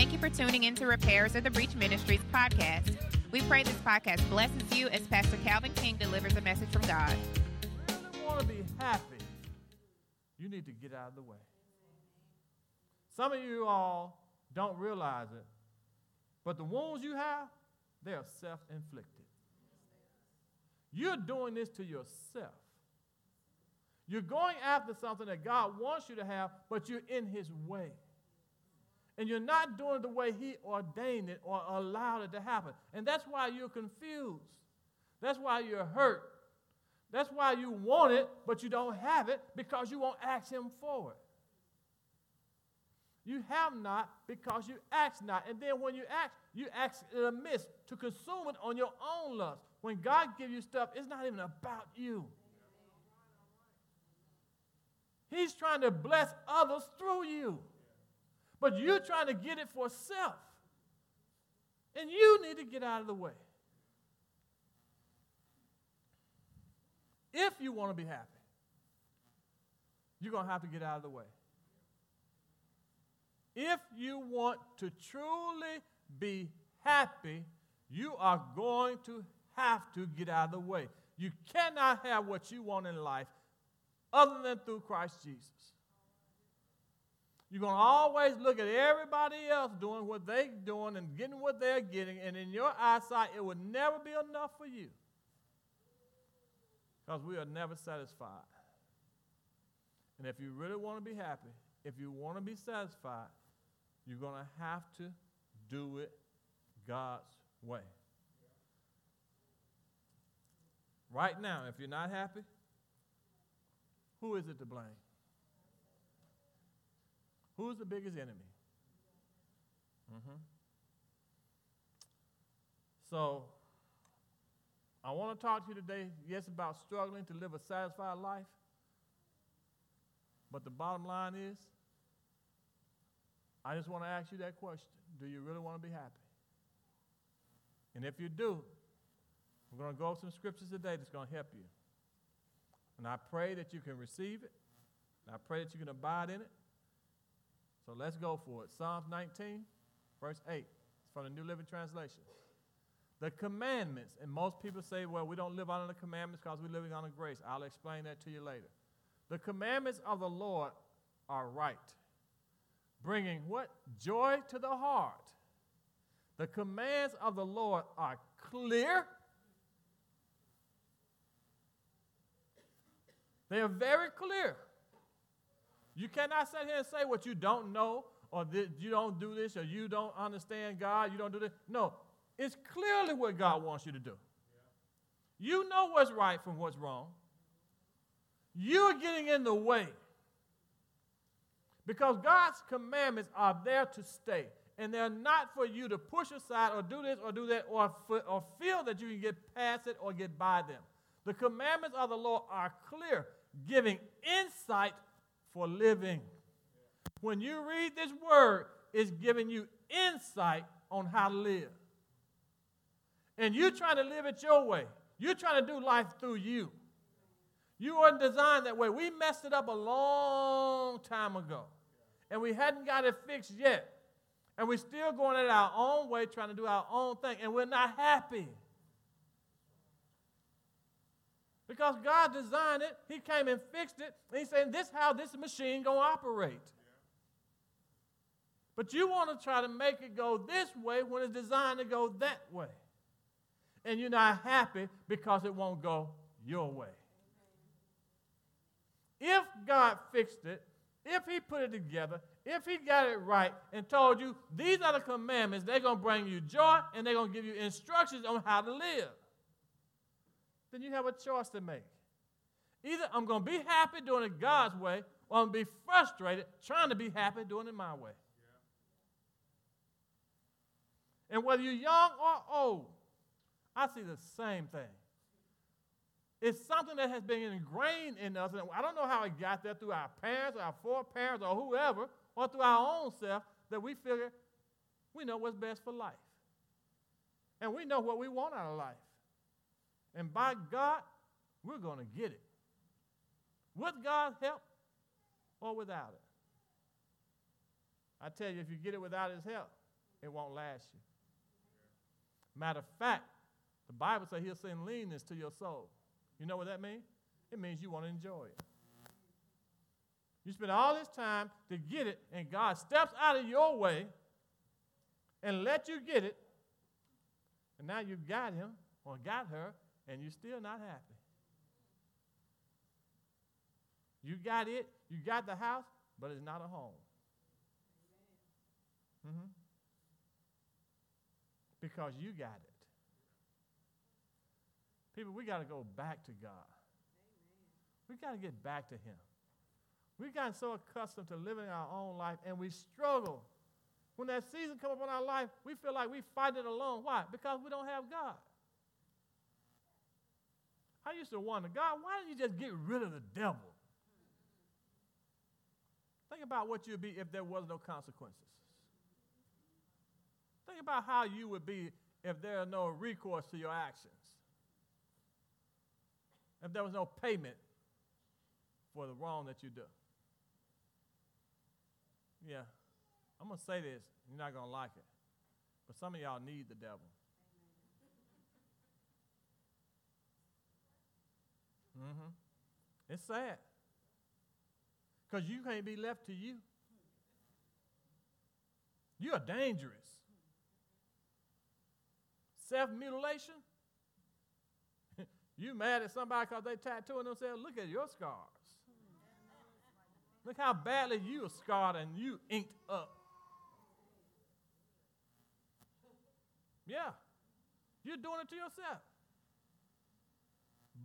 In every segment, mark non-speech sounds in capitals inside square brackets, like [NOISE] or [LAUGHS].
Thank you for tuning in to Repairers of the Breach Ministries podcast. We pray this podcast blesses you as Pastor Calvin King delivers a message from God. If you really want to be happy, you need to get out of the way. Some of you all don't realize it, but the wounds you have, they are self inflicted. You're doing this to yourself. You're going after something that God wants you to have, but you're in His way. And you're not doing it the way He ordained it or allowed it to happen. And that's why you're confused. That's why you're hurt. That's why you want it, but you don't have it because you won't ask Him for it. You have not because you ask not. And then when you ask, you ask it amiss to consume it on your own lust. When God gives you stuff, it's not even about you. He's trying to bless others through you. But you're trying to get it for self. And you need to get out of the way. If you want to be happy, you're going to have to get out of the way. If you want to truly be happy, you are going to have to get out of the way. You cannot have what you want in life other than through Christ Jesus. You're going to always look at everybody else doing what they're doing and getting what they're getting, and in your eyesight, it will never be enough for you because we are never satisfied. And if you really want to be happy, if you want to be satisfied, you're going to have to do it God's way. Right now, if you're not happy, who is it to blame? Who's the biggest enemy? Mm-hmm. So, I want to talk to you today, yes, about struggling to live a satisfied life. But the bottom line is, I just want to ask you that question Do you really want to be happy? And if you do, we're going to go over some scriptures today that's going to help you. And I pray that you can receive it. And I pray that you can abide in it. So let's go for it. Psalms 19, verse 8. It's from the New Living Translation. The commandments, and most people say, well, we don't live under the commandments because we're living under grace. I'll explain that to you later. The commandments of the Lord are right, bringing what? Joy to the heart. The commands of the Lord are clear. They are very clear. You cannot sit here and say what you don't know, or you don't do this, or you don't understand God, you don't do this. No, it's clearly what God wants you to do. You know what's right from what's wrong. You're getting in the way. Because God's commandments are there to stay. And they're not for you to push aside or do this or do that or, or feel that you can get past it or get by them. The commandments of the Lord are clear, giving insight for living. When you read this word, it's giving you insight on how to live. And you're trying to live it your way. You're trying to do life through you. You weren't designed that way. We messed it up a long time ago. And we hadn't got it fixed yet. And we're still going it our own way, trying to do our own thing. And we're not happy. Because God designed it, He came and fixed it, and he's saying, This is how this machine gonna operate. But you want to try to make it go this way when it's designed to go that way. And you're not happy because it won't go your way. If God fixed it, if He put it together, if He got it right and told you these are the commandments, they're going to bring you joy and they're going to give you instructions on how to live then you have a choice to make. Either I'm going to be happy doing it God's way, or I'm going to be frustrated trying to be happy doing it my way. Yeah. And whether you're young or old, I see the same thing. It's something that has been ingrained in us. And I don't know how it got there through our parents, or our foreparents, or whoever, or through our own self, that we figure we know what's best for life. And we know what we want out of life. And by God, we're going to get it. With God's help or without it. I tell you, if you get it without His help, it won't last you. Matter of fact, the Bible says he'll send leanness to your soul. You know what that means? It means you want to enjoy it. You spend all this time to get it, and God steps out of your way and let you get it, and now you've got him or got her, and you're still not happy. You got it, you got the house, but it's not a home. Mm-hmm. Because you got it. People, we got to go back to God. We got to get back to Him. We've gotten so accustomed to living our own life, and we struggle. When that season comes up in our life, we feel like we fight it alone. Why? Because we don't have God. I used to wonder, God, why don't you just get rid of the devil? Think about what you'd be if there was no consequences. Think about how you would be if there are no recourse to your actions. If there was no payment for the wrong that you do. Yeah, I'm going to say this. You're not going to like it. But some of y'all need the devil. Mm-hmm. It's sad. Because you can't be left to you. You are dangerous. Self mutilation. [LAUGHS] you mad at somebody because they tattooing themselves? Look at your scars. Look how badly you are scarred and you inked up. Yeah, you're doing it to yourself.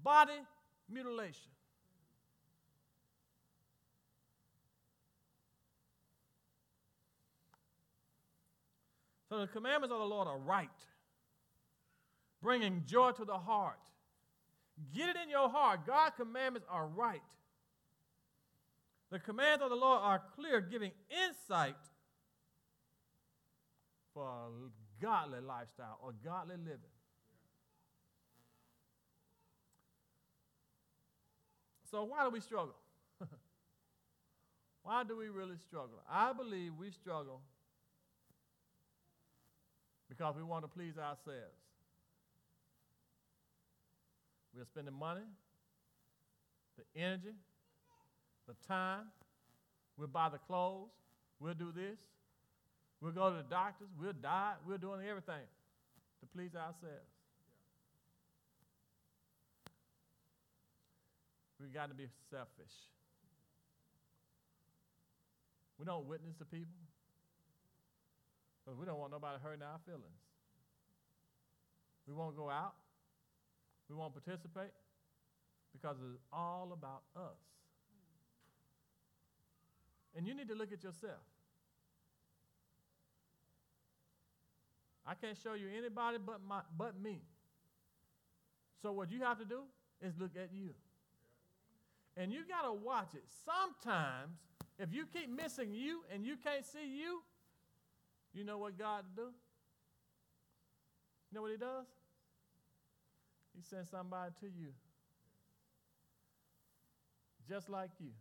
Body mutilation. So the commandments of the Lord are right, bringing joy to the heart. Get it in your heart. God's commandments are right. The commands of the Lord are clear, giving insight for a godly lifestyle or godly living. So, why do we struggle? [LAUGHS] why do we really struggle? I believe we struggle because we want to please ourselves. We're spending money, the energy, the time. We'll buy the clothes. We'll do this. We'll go to the doctors. We'll die. We're doing everything to please ourselves. We've got to be selfish. We don't witness to people. Because we don't want nobody hurting our feelings. We won't go out. We won't participate because it's all about us. And you need to look at yourself. I can't show you anybody but, my, but me. So what you have to do is look at you. And you got to watch it. Sometimes, if you keep missing you and you can't see you, you know what God do? You know what he does? He sends somebody to you. Just like you.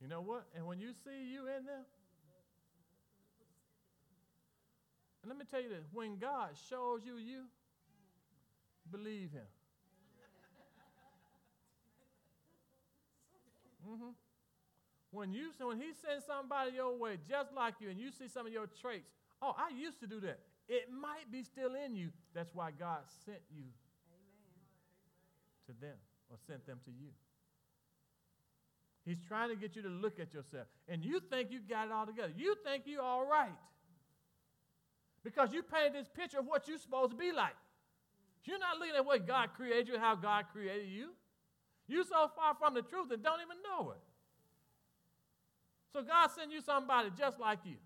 You know what? And when you see you in there, and let me tell you this when God shows you you, believe Him. Mm-hmm. When you when he sends somebody your way just like you and you see some of your traits, oh, I used to do that. It might be still in you. That's why God sent you Amen. to them or sent them to you. He's trying to get you to look at yourself. And you think you got it all together. You think you're all right. Because you painted this picture of what you're supposed to be like. You're not looking at what God created you, how God created you. You're so far from the truth and don't even know it. So God sent you somebody just like you.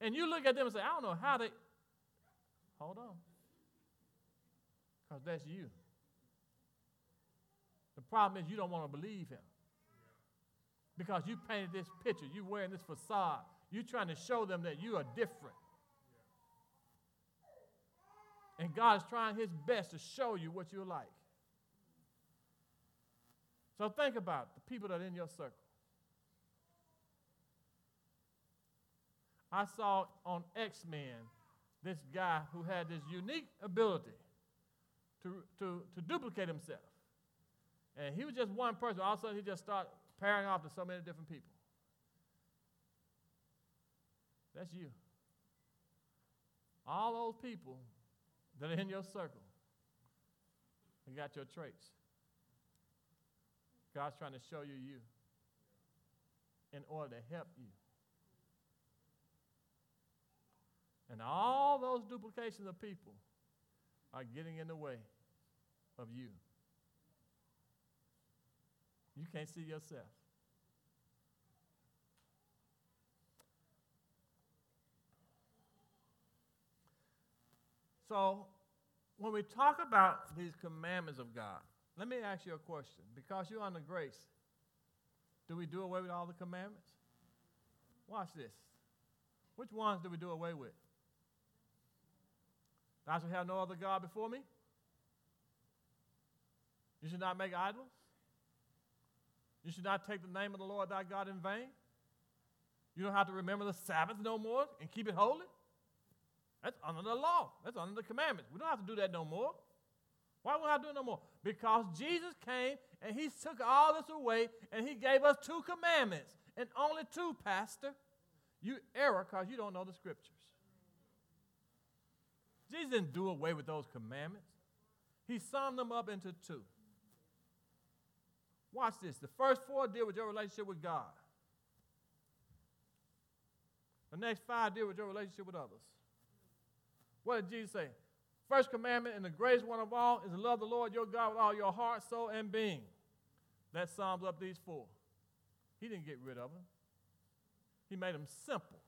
And you look at them and say, I don't know how they. Hold on. Because that's you. The problem is you don't want to believe him. Because you painted this picture, you're wearing this facade, you're trying to show them that you are different. And God is trying his best to show you what you're like. So think about the people that are in your circle. I saw on X Men this guy who had this unique ability to, to, to duplicate himself. And he was just one person. All of a sudden, he just started pairing off to so many different people. That's you. All those people that are in your circle, you got your traits. God's trying to show you you in order to help you. And all those duplications of people are getting in the way of you. You can't see yourself. So, when we talk about these commandments of God, let me ask you a question. Because you're under grace, do we do away with all the commandments? Watch this. Which ones do we do away with? Thou shalt have no other God before me. You should not make idols. You should not take the name of the Lord thy God in vain. You don't have to remember the Sabbath no more and keep it holy. That's under the law. That's under the commandments. We don't have to do that no more. Why would I do it no more? Because Jesus came and he took all this away and he gave us two commandments. And only two, Pastor. You error because you don't know the scriptures. Jesus didn't do away with those commandments. He summed them up into two. Watch this. The first four deal with your relationship with God. The next five deal with your relationship with others. What did Jesus say? First commandment and the greatest one of all is to love the Lord your God with all your heart, soul, and being. That sums up these four. He didn't get rid of them. He made them simple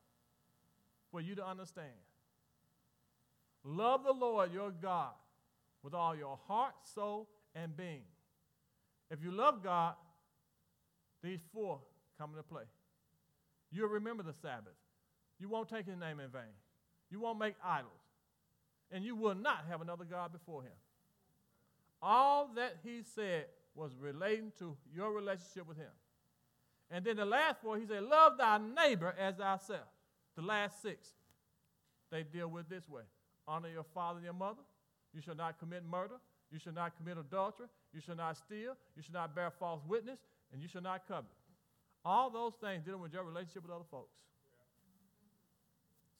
for you to understand. Love the Lord your God with all your heart, soul, and being. If you love God, these four come into play. You'll remember the Sabbath. You won't take his name in vain. You won't make idols and you will not have another God before him. All that he said was relating to your relationship with him. And then the last four, he said, Love thy neighbor as thyself. The last six, they deal with this way honor your father and your mother. You shall not commit murder. You shall not commit adultery. You shall not steal. You shall not bear false witness. And you shall not covet. All those things dealing with your relationship with other folks.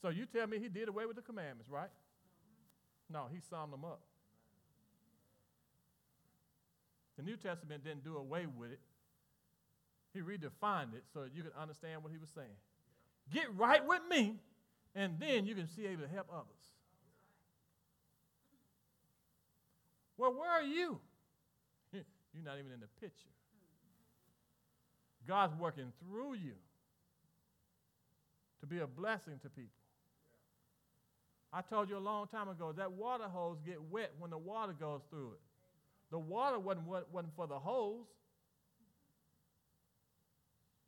So you tell me he did away with the commandments, right? No, he summed them up. The New Testament didn't do away with it. He redefined it so that you could understand what he was saying. Get right with me, and then you can see able to help others. Well, where are you? [LAUGHS] You're not even in the picture. God's working through you to be a blessing to people. I told you a long time ago that water hose get wet when the water goes through it. The water wasn't, wasn't for the hose.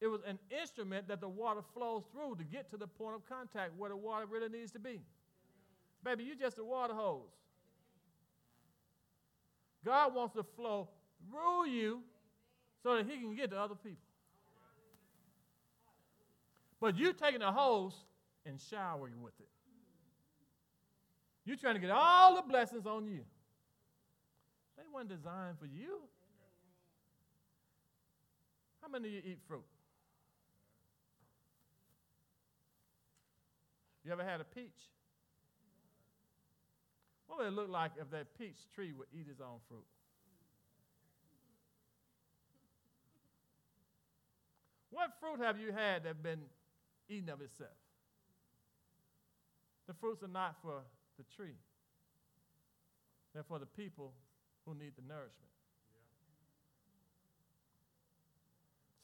It was an instrument that the water flows through to get to the point of contact where the water really needs to be. Baby, you're just a water hose. God wants to flow through you so that he can get to other people. But you're taking a hose and showering with it. You're trying to get all the blessings on you. They weren't designed for you. How many of you eat fruit? You ever had a peach? What would it look like if that peach tree would eat its own fruit? What fruit have you had that been eaten of itself? The fruits are not for the tree. They're for the people who need the nourishment.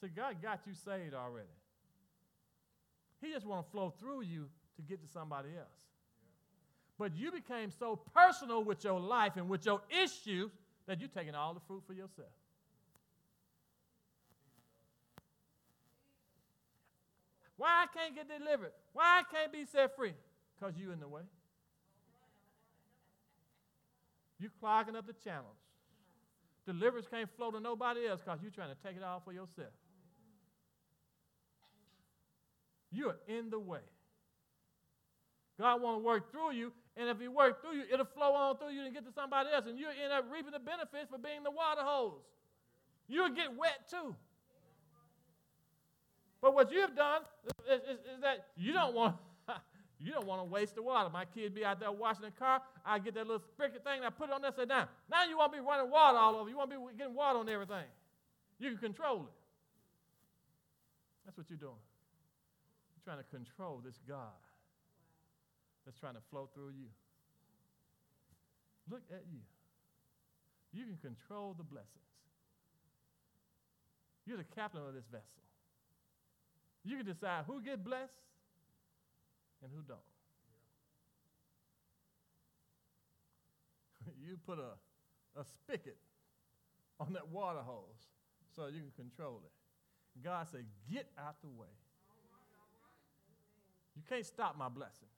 Yeah. See, God got you saved already. He just want to flow through you to get to somebody else. Yeah. But you became so personal with your life and with your issues that you're taking all the fruit for yourself. Why I can't get delivered? Why I can't be set free? Because you in the way. You're clogging up the channels. Deliverance can't flow to nobody else because you're trying to take it all for yourself. You're in the way. God want to work through you, and if He work through you, it'll flow on through you and get to somebody else, and you'll end up reaping the benefits for being the water hose. You'll get wet too. But what you've done is, is, is that you don't want you don't want to waste the water. My kids be out there washing the car. I get that little sprinkler thing, and I put it on there, and say down. Now you won't be running water all over. You won't be getting water on everything. You can control it. That's what you're doing. You're trying to control this God that's trying to flow through you. Look at you. You can control the blessings. You're the captain of this vessel. You can decide who get blessed and who don't. [LAUGHS] you put a, a spigot on that water hose so you can control it. God said, Get out the way. You can't stop my blessings.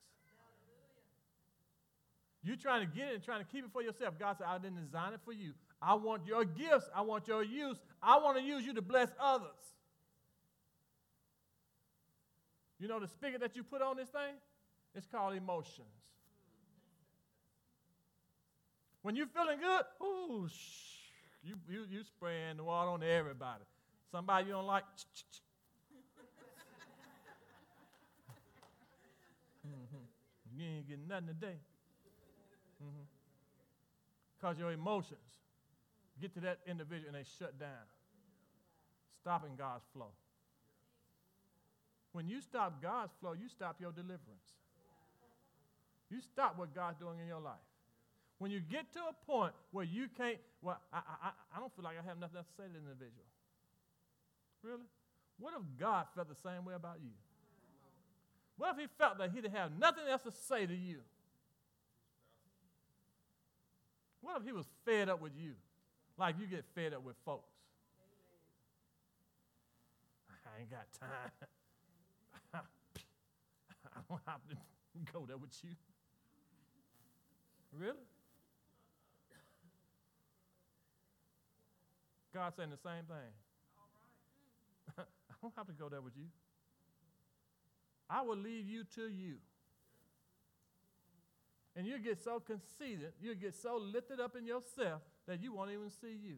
You're trying to get it and trying to keep it for yourself. God said, I didn't design it for you. I want your gifts. I want your use. I want to use you to bless others. You know the spigot that you put on this thing? It's called emotions. When you're feeling good, ooh, shh, you, you, you spraying the water on everybody. Somebody you don't like, mm-hmm. you ain't getting nothing today. Because mm-hmm. your emotions get to that individual and they shut down, stopping God's flow. When you stop God's flow, you stop your deliverance. You stop what God's doing in your life. When you get to a point where you can't, well, I, I, I don't feel like I have nothing else to say to the individual. Really? What if God felt the same way about you? What if he felt that he didn't have nothing else to say to you? What if he was fed up with you like you get fed up with folks? I ain't got time. [LAUGHS] [LAUGHS] I don't have to go there with you. Really? God saying the same thing. [LAUGHS] I don't have to go there with you. I will leave you to you. And you get so conceited, you get so lifted up in yourself that you won't even see you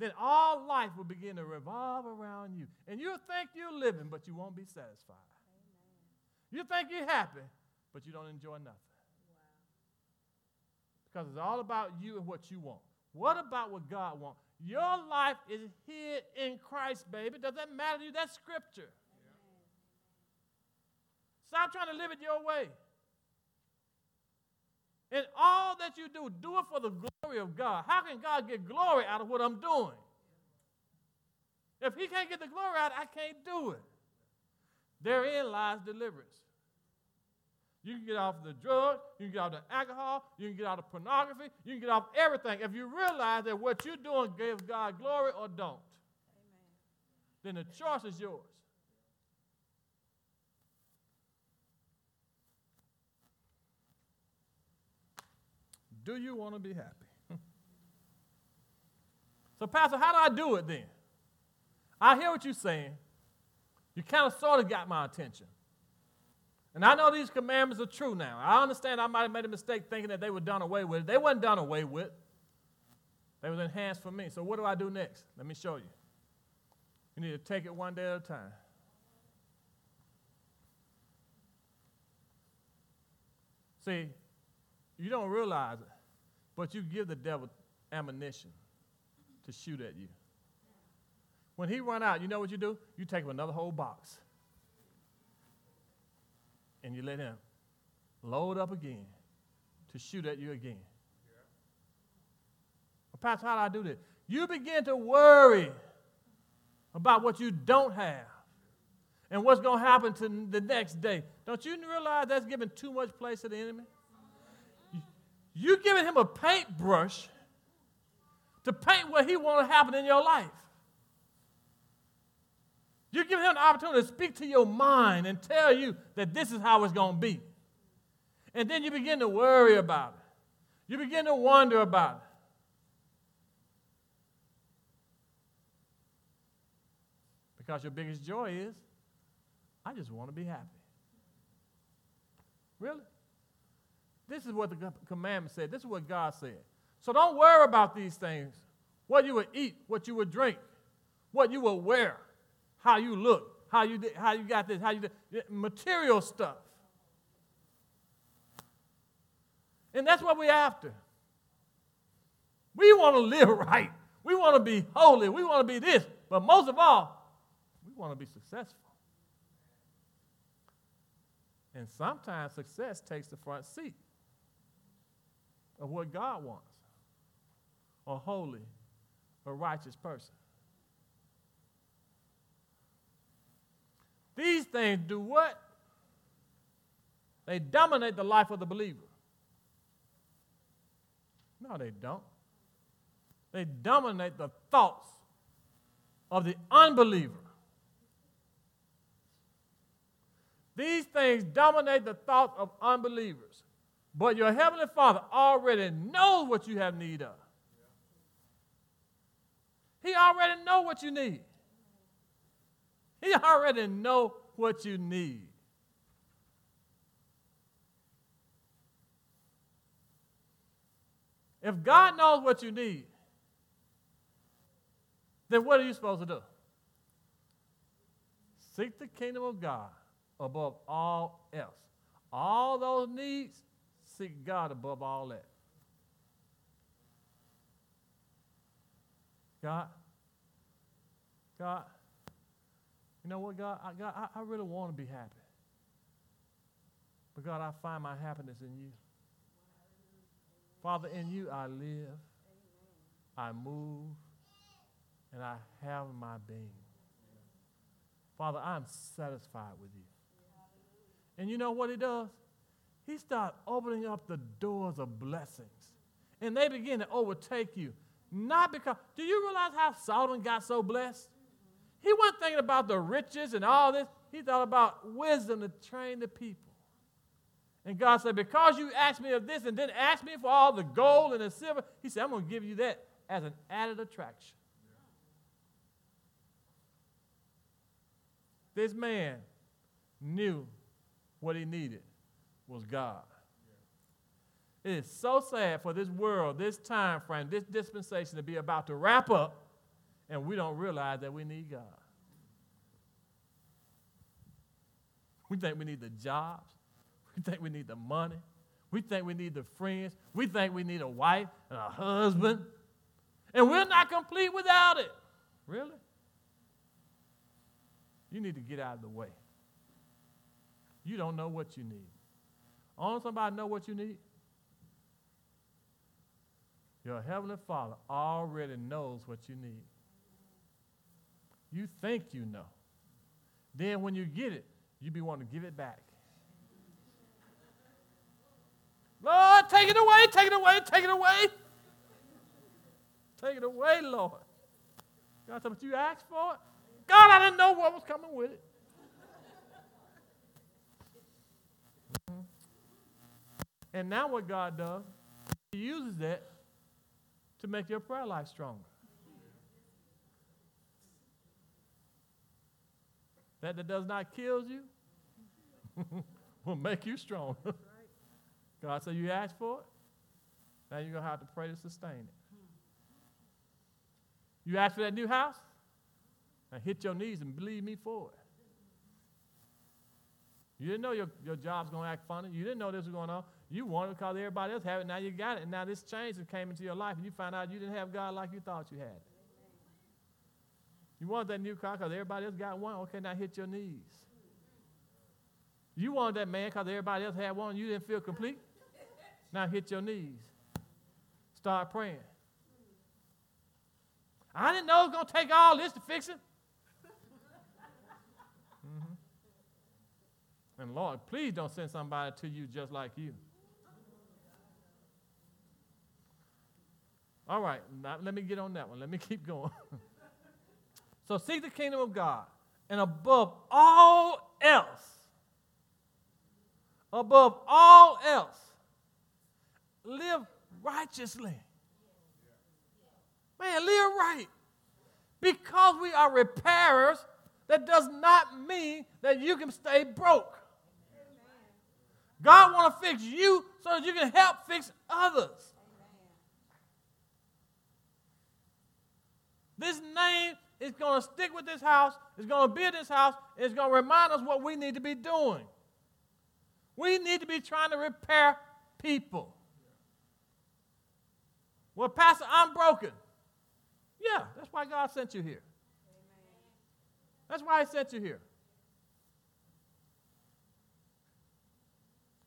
then all life will begin to revolve around you. And you'll think you're living, but you won't be satisfied. You think you're happy, but you don't enjoy nothing. Wow. Because it's all about you and what you want. What about what God wants? Your life is hid in Christ, baby. Does that matter to you? That's scripture. Amen. Stop trying to live it your way. In all that you do, do it for the glory of God. How can God get glory out of what I'm doing? If He can't get the glory out, I can't do it. Therein lies deliverance. You can get off the drugs, you can get off the alcohol, you can get off the pornography, you can get off everything. If you realize that what you're doing gives God glory or don't, Amen. then the choice is yours. Do you want to be happy? [LAUGHS] so, Pastor, how do I do it then? I hear what you're saying. You kind of sort of got my attention. And I know these commandments are true now. I understand I might have made a mistake thinking that they were done away with. They weren't done away with. They were enhanced for me. So what do I do next? Let me show you. You need to take it one day at a time. See, you don't realize it. But you give the devil ammunition to shoot at you. When he run out, you know what you do? You take him another whole box. And you let him load up again to shoot at you again. Well, Pastor, how do I do this? You begin to worry about what you don't have and what's going to happen to the next day. Don't you realize that's giving too much place to the enemy? You're giving him a paintbrush to paint what he wants to happen in your life. You're giving him an opportunity to speak to your mind and tell you that this is how it's going to be. And then you begin to worry about it. You begin to wonder about it. Because your biggest joy is, I just want to be happy. Really? This is what the commandment said. This is what God said. So don't worry about these things. What you would eat, what you would drink, what you will wear, how you look, how you, did, how you got this, how you did, material stuff. And that's what we're after. We want to live [LAUGHS] right. We want to be holy. We want to be this. But most of all, we want to be successful. And sometimes success takes the front seat of what God wants a holy, a righteous person. These things do what? They dominate the life of the believer. No, they don't. They dominate the thoughts of the unbeliever. These things dominate the thoughts of unbelievers. But your heavenly Father already knows what you have need of. He already know what you need. [LAUGHS] He already know what you need. If God knows what you need, then what are you supposed to do? Seek the kingdom of God above all else. All those needs, seek God above all that. God, God, know what, God? I, God, I, I really want to be happy. But God, I find my happiness in you. Father, in you I live, I move, and I have my being. Father, I'm satisfied with you. And you know what he does? He starts opening up the doors of blessings. And they begin to overtake you. Not because, do you realize how Solomon got so blessed? He wasn't thinking about the riches and all this. He thought about wisdom to train the people. And God said, Because you asked me of this and didn't ask me for all the gold and the silver, He said, I'm going to give you that as an added attraction. This man knew what he needed was God. It is so sad for this world, this time frame, this dispensation to be about to wrap up, and we don't realize that we need God. We think we need the jobs. We think we need the money. We think we need the friends. We think we need a wife and a husband. And we're not complete without it. Really? You need to get out of the way. You don't know what you need. Only somebody know what you need. Your heavenly Father already knows what you need. You think you know. Then when you get it, you be wanting to give it back. Lord, take it away, take it away, take it away. Take it away, Lord. God said, but you asked for it. God, I didn't know what was coming with it. Mm-hmm. And now what God does, He uses that to make your prayer life stronger. That that does not kill you [LAUGHS] will make you strong. [LAUGHS] God said, You asked for it. Now you're going to have to pray to sustain it. You asked for that new house? Now hit your knees and believe me for it. You didn't know your, your job's going to act funny. You didn't know this was going on. You wanted it because everybody else had it. Now you got it. And now this change and came into your life, and you find out you didn't have God like you thought you had. You wanted that new car because everybody else got one. Okay, now hit your knees. You wanted that man because everybody else had one. You didn't feel complete. Now hit your knees. Start praying. I didn't know it was going to take all this to fix it. Mm-hmm. And Lord, please don't send somebody to you just like you. All right, let me get on that one. Let me [LAUGHS] keep going. So seek the kingdom of God, and above all else, above all else, live righteously. Man, live right. Because we are repairers, that does not mean that you can stay broke. God want to fix you so that you can help fix others. This name is going to stick with this house, it's going to be in this house, it's going to remind us what we need to be doing. We need to be trying to repair people. Well, Pastor, I'm broken. Yeah, that's why God sent you here. That's why He sent you here.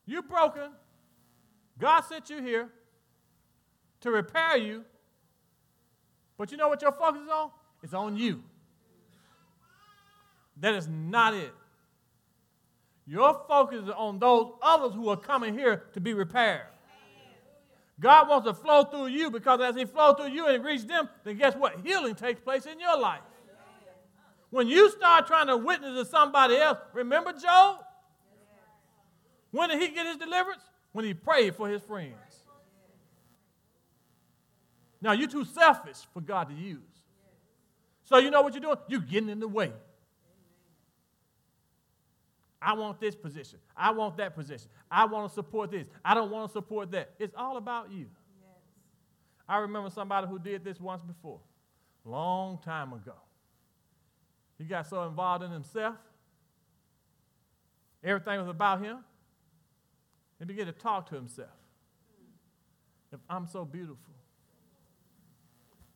You're broken. God sent you here to repair you. But you know what your focus is on? It's on you. That is not it. Your focus is on those others who are coming here to be repaired. God wants to flow through you because as He flows through you and reaches them, then guess what? Healing takes place in your life. When you start trying to witness to somebody else, remember Job? When did he get his deliverance? When he prayed for his friends. Now, you're too selfish for God to use. So, you know what you're doing? You're getting in the way. I want this position. I want that position. I want to support this. I don't want to support that. It's all about you. Yes. I remember somebody who did this once before, long time ago. He got so involved in himself, everything was about him. He began to talk to himself. If I'm so beautiful,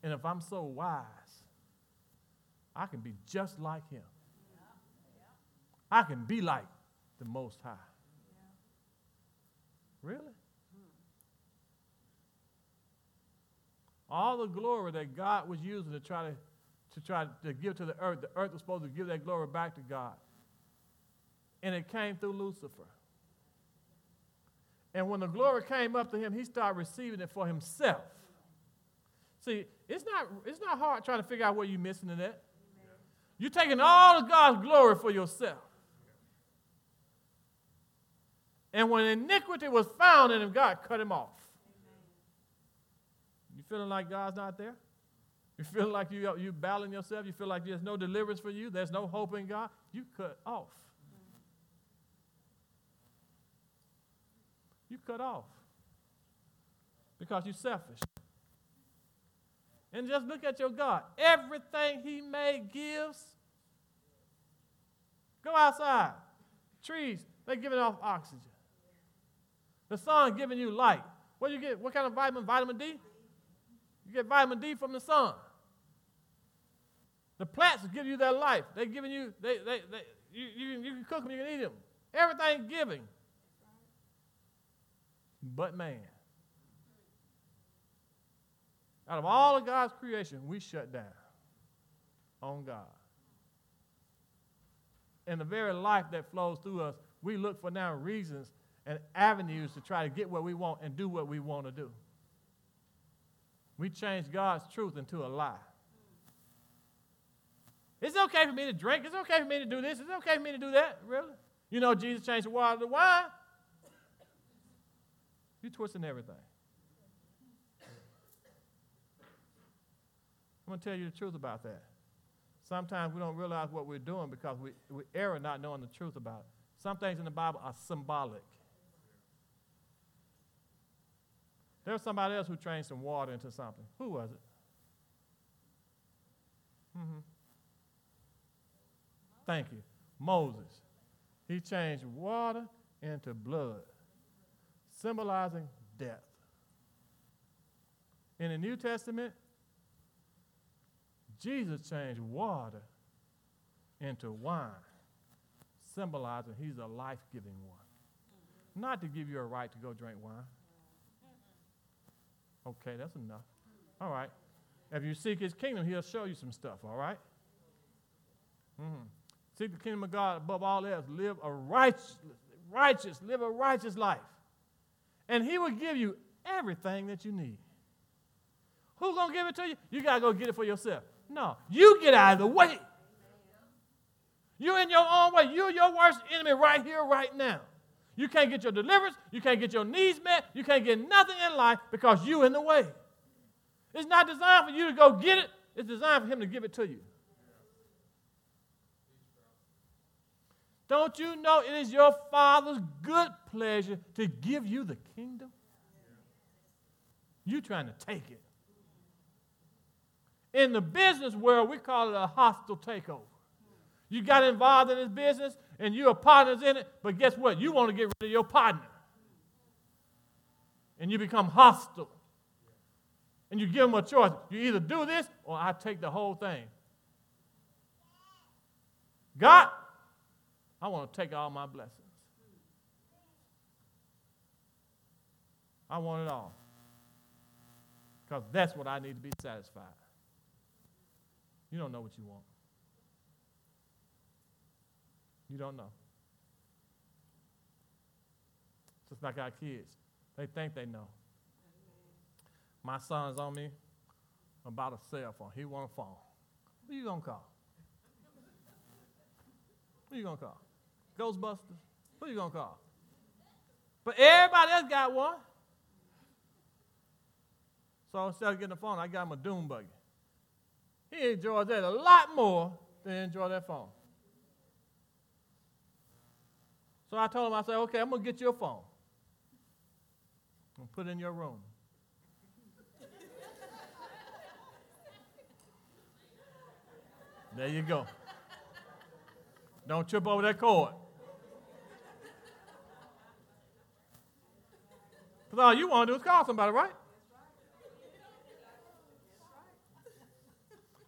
and if I'm so wise, I can be just like him. I can be like the Most High. Really? All the glory that God was using to try to, to try to give to the earth, the earth was supposed to give that glory back to God. And it came through Lucifer. And when the glory came up to him, he started receiving it for himself. See, it's not, it's not hard trying to figure out what you're missing in it. You're taking all of God's glory for yourself. And when iniquity was found in him, God cut him off. You feeling like God's not there? You feel like you, you battling yourself? You feel like there's no deliverance for you? There's no hope in God? You cut off. You cut off because you're selfish. And just look at your God. Everything He made gives. Go outside. Trees, they're giving off oxygen. The sun giving you light. What do you get? What kind of vitamin? Vitamin D? You get vitamin D from the sun. The plants give you their life. They're giving you, they, they, they, you, you, you can cook them, you can eat them. Everything giving. But man. Out of all of God's creation, we shut down on God. And the very life that flows through us, we look for now reasons and avenues to try to get what we want and do what we want to do. We change God's truth into a lie. It's okay for me to drink. It's okay for me to do this. It's okay for me to do that. Really? You know, Jesus changed the water to wine. You're twisting everything. I'm going to tell you the truth about that. Sometimes we don't realize what we're doing because we, we err not knowing the truth about it. Some things in the Bible are symbolic. There's somebody else who changed some water into something. Who was it? Mm-hmm. Thank you. Moses. He changed water into blood, symbolizing death. In the New Testament, Jesus changed water into wine, symbolizing he's a life giving one. Not to give you a right to go drink wine. Okay, that's enough. All right. If you seek his kingdom, he'll show you some stuff, all right? Mm-hmm. Seek the kingdom of God above all else. Live a righteous, righteous, live a righteous life. And he will give you everything that you need. Who's going to give it to you? You got to go get it for yourself. No, you get out of the way. You're in your own way. You're your worst enemy right here, right now. You can't get your deliverance. You can't get your needs met. You can't get nothing in life because you're in the way. It's not designed for you to go get it, it's designed for Him to give it to you. Don't you know it is your Father's good pleasure to give you the kingdom? You trying to take it. In the business world, we call it a hostile takeover. You got involved in this business and you're partners in it, but guess what? You want to get rid of your partner. And you become hostile. And you give them a choice. You either do this or I take the whole thing. God, I want to take all my blessings. I want it all. Because that's what I need to be satisfied. You don't know what you want. You don't know. Just like our kids. They think they know. My son's on me about a cell phone. He want a phone. Who you gonna call? Who you gonna call? Ghostbusters? Who you gonna call? But everybody else got one. So instead of getting a phone, I got him a dune buggy. He enjoys that a lot more than enjoy that phone. So I told him, I said, okay, I'm gonna get you a phone. And put it in your room. there you go. Don't trip over that cord. Because all you want to do is call somebody, right?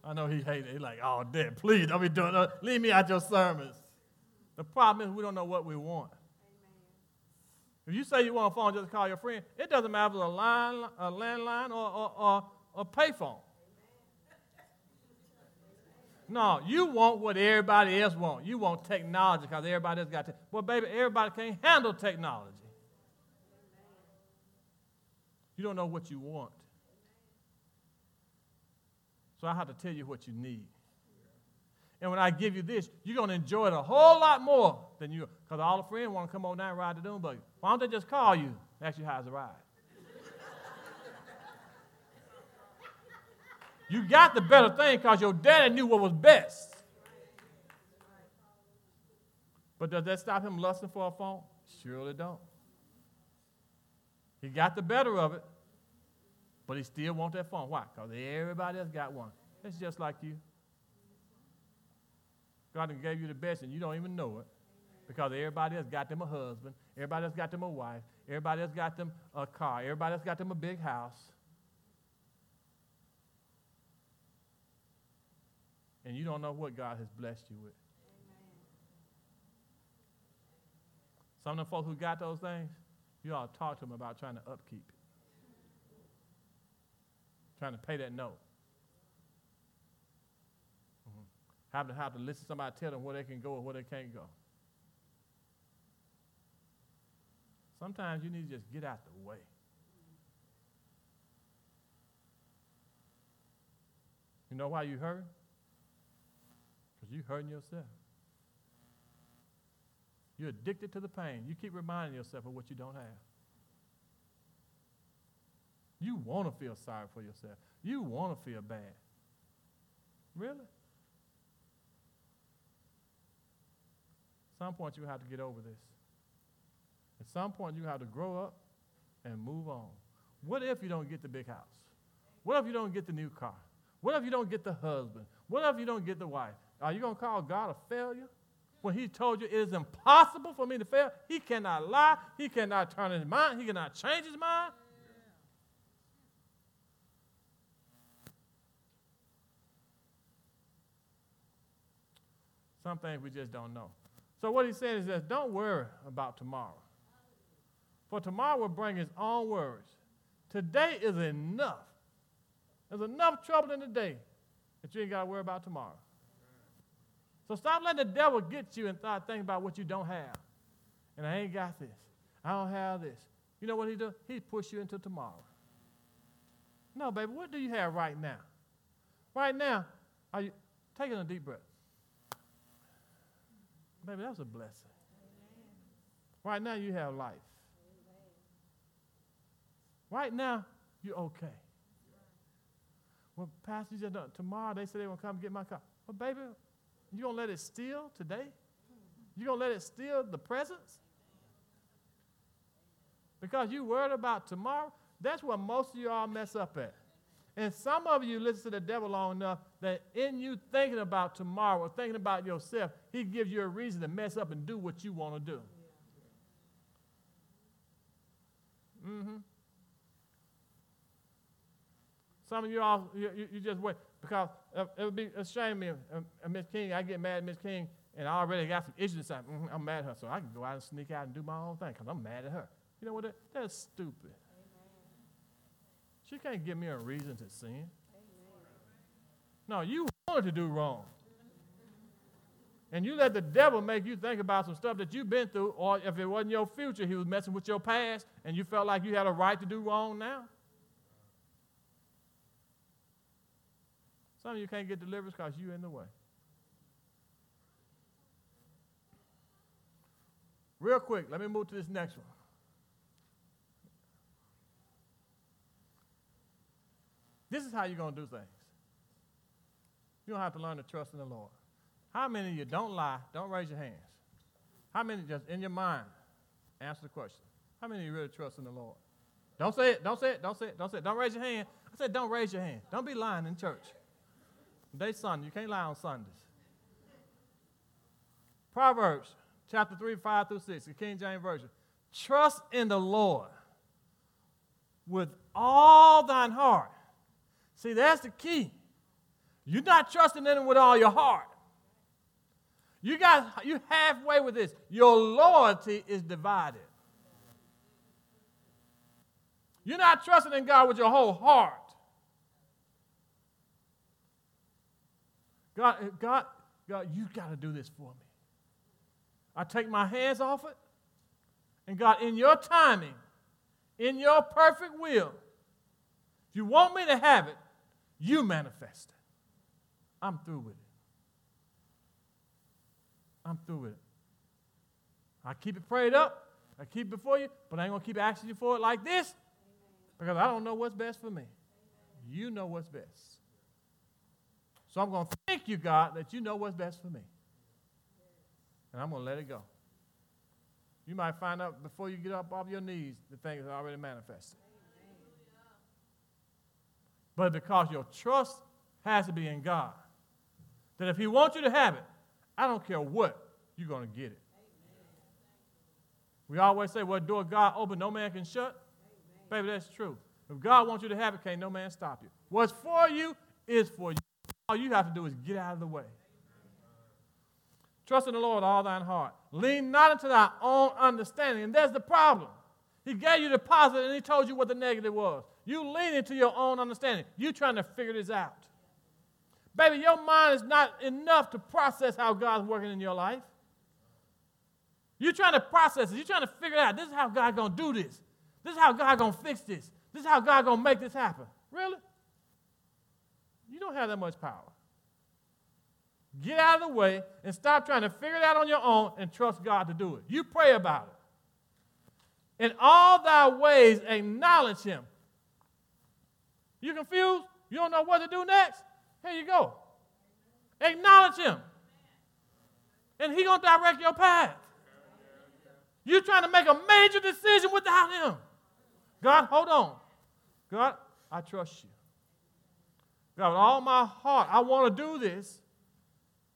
I know he hated it. He's like, oh, Dad, please don't be doing that. Leave me out your sermons. The problem is we don't know what we want. Amen. If you say you want a phone just call your friend, it doesn't matter if it's a, line, a landline or, or, or a payphone. No, you want what everybody else wants. You want technology because everybody else got it. Well, baby, everybody can't handle technology. You don't know what you want. So I have to tell you what you need. And when I give you this, you're going to enjoy it a whole lot more than you. Because all the friends want to come on down and ride the Dune Buggy. Why don't they just call you, ask you how's the ride? You got the better thing because your daddy knew what was best. But does that stop him lusting for a phone? Surely don't. He got the better of it, but he still wants that phone. Why? Because everybody else got one. It's just like you. God gave you the best and you don't even know it because everybody else got them a husband, everybody else got them a wife, everybody else got them a car, everybody else got them a big house. and you don't know what God has blessed you with. Some of the folks who got those things, you ought to talk to them about trying to upkeep it, trying to pay that note. Mm-hmm. Have to have to listen to somebody tell them where they can go or where they can't go. Sometimes you need to just get out the way. You know why you hurt? Because you hurting yourself. You're addicted to the pain. You keep reminding yourself of what you don't have. You want to feel sorry for yourself. You want to feel bad. Really? At some point, you have to get over this. At some point, you have to grow up and move on. What if you don't get the big house? What if you don't get the new car? What if you don't get the husband? What if you don't get the wife? Are you going to call God a failure? When he told you it is impossible for me to fail, he cannot lie, he cannot turn his mind, he cannot change his mind. Some things we just don't know. So what he said is that don't worry about tomorrow. For tomorrow will bring its own worries. Today is enough. There's enough trouble in the day that you ain't got to worry about tomorrow. So stop letting the devil get you and start thinking about what you don't have. And I ain't got this. I don't have this. You know what he do? He push you into tomorrow. No, baby, what do you have right now? Right now, are you taking a deep breath? Baby, that's a blessing. Right now, you have life. Right now, you're okay. Well, Pastor, just tomorrow they say they will come get my car. Well, baby, you gonna let it steal today? You gonna let it steal the presence? Because you worried about tomorrow? That's what most of you all mess up at. And some of you listen to the devil long enough that in you thinking about tomorrow or thinking about yourself, he gives you a reason to mess up and do what you want to do. Mm-hmm. Some of you all, you, you, just wait because it would be a shame me, uh, Miss King. I get mad at Miss King, and I already got some issues. mm-hmm, I'm mad at her, so I can go out and sneak out and do my own thing because I'm mad at her. You know what? That, that's stupid. She can't give me a reason to sin. No, you wanted to do wrong. And you let the devil make you think about some stuff that you've been through, or if it wasn't your future, he was messing with your past, and you felt like you had a right to do wrong now. Some of you can't get deliverance because you're in the way. Real quick, let me move to this next one. This is how you're going to do things. You're going to have to learn to trust in the Lord. How many of you don't lie? Don't raise your hands. How many just in your mind answer the question? How many of you really trust in the Lord? Don't say it. Don't say it. Don't say it. Don't say it. Don't raise your hand. I said, don't raise your hand. Don't be lying in church. Day Sunday. You can't lie on Sundays. Proverbs chapter 3, 5 through 6, the King James Version. Trust in the Lord with all thine heart See, that's the key. You're not trusting in him with all your heart. You got you halfway with this. Your loyalty is divided. You're not trusting in God with your whole heart. God, God, God, you got to do this for me. I take my hands off it, and God, in your timing, in your perfect will, if you want me to have it, you manifest it. I'm through with it. I'm through with it. I keep it prayed up. I keep it before you, but I ain't going to keep asking you for it like this because I don't know what's best for me. You know what's best. So I'm going to thank you, God, that you know what's best for me. And I'm going to let it go. You might find out before you get up off your knees, the thing is already manifested but because your trust has to be in God. That if He wants you to have it, I don't care what, you're going to get it. We always say, well, door God open, no man can shut. Baby, that's true. If God wants you to have it, can't no man stop you. What's for you is for you. All you have to do is get out of the way. Trust in the Lord all thine heart. Lean not into thy own understanding. And there's the problem. He gave you the positive and he told you what the negative was. You lean into your own understanding. You trying to figure this out. Baby, your mind is not enough to process how God's working in your life. You're trying to process it. You're trying to figure out this is how God gonna do this. This is how God gonna fix this. This is how God gonna make this happen. Really? You don't have that much power. Get out of the way and stop trying to figure it out on your own and trust God to do it. You pray about it. In all thy ways, acknowledge him, you confused? You don't know what to do next? Here you go. Acknowledge him. And he gonna direct your path. You're trying to make a major decision without him. God, hold on. God, I trust you. God, with all my heart, I want to do this.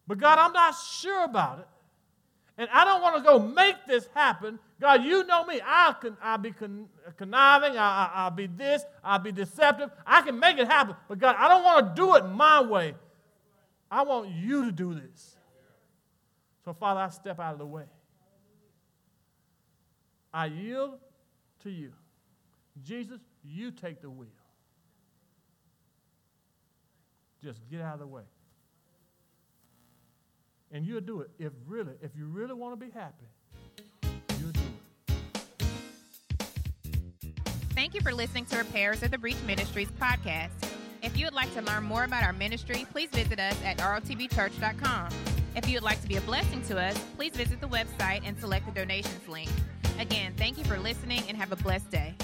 But God, I'm not sure about it. And I don't want to go make this happen God, you know me. I'll, I'll be con- conniving. I'll, I'll be this. I'll be deceptive. I can make it happen. But God, I don't want to do it my way. I want you to do this. So, Father, I step out of the way. I yield to you. Jesus, you take the wheel. Just get out of the way. And you'll do it if really, if you really want to be happy you'll do it. Thank you for listening to Repairers of the Breach Ministries podcast. If you would like to learn more about our ministry, please visit us at rotbchurch.com. If you would like to be a blessing to us, please visit the website and select the donations link. Again, thank you for listening and have a blessed day.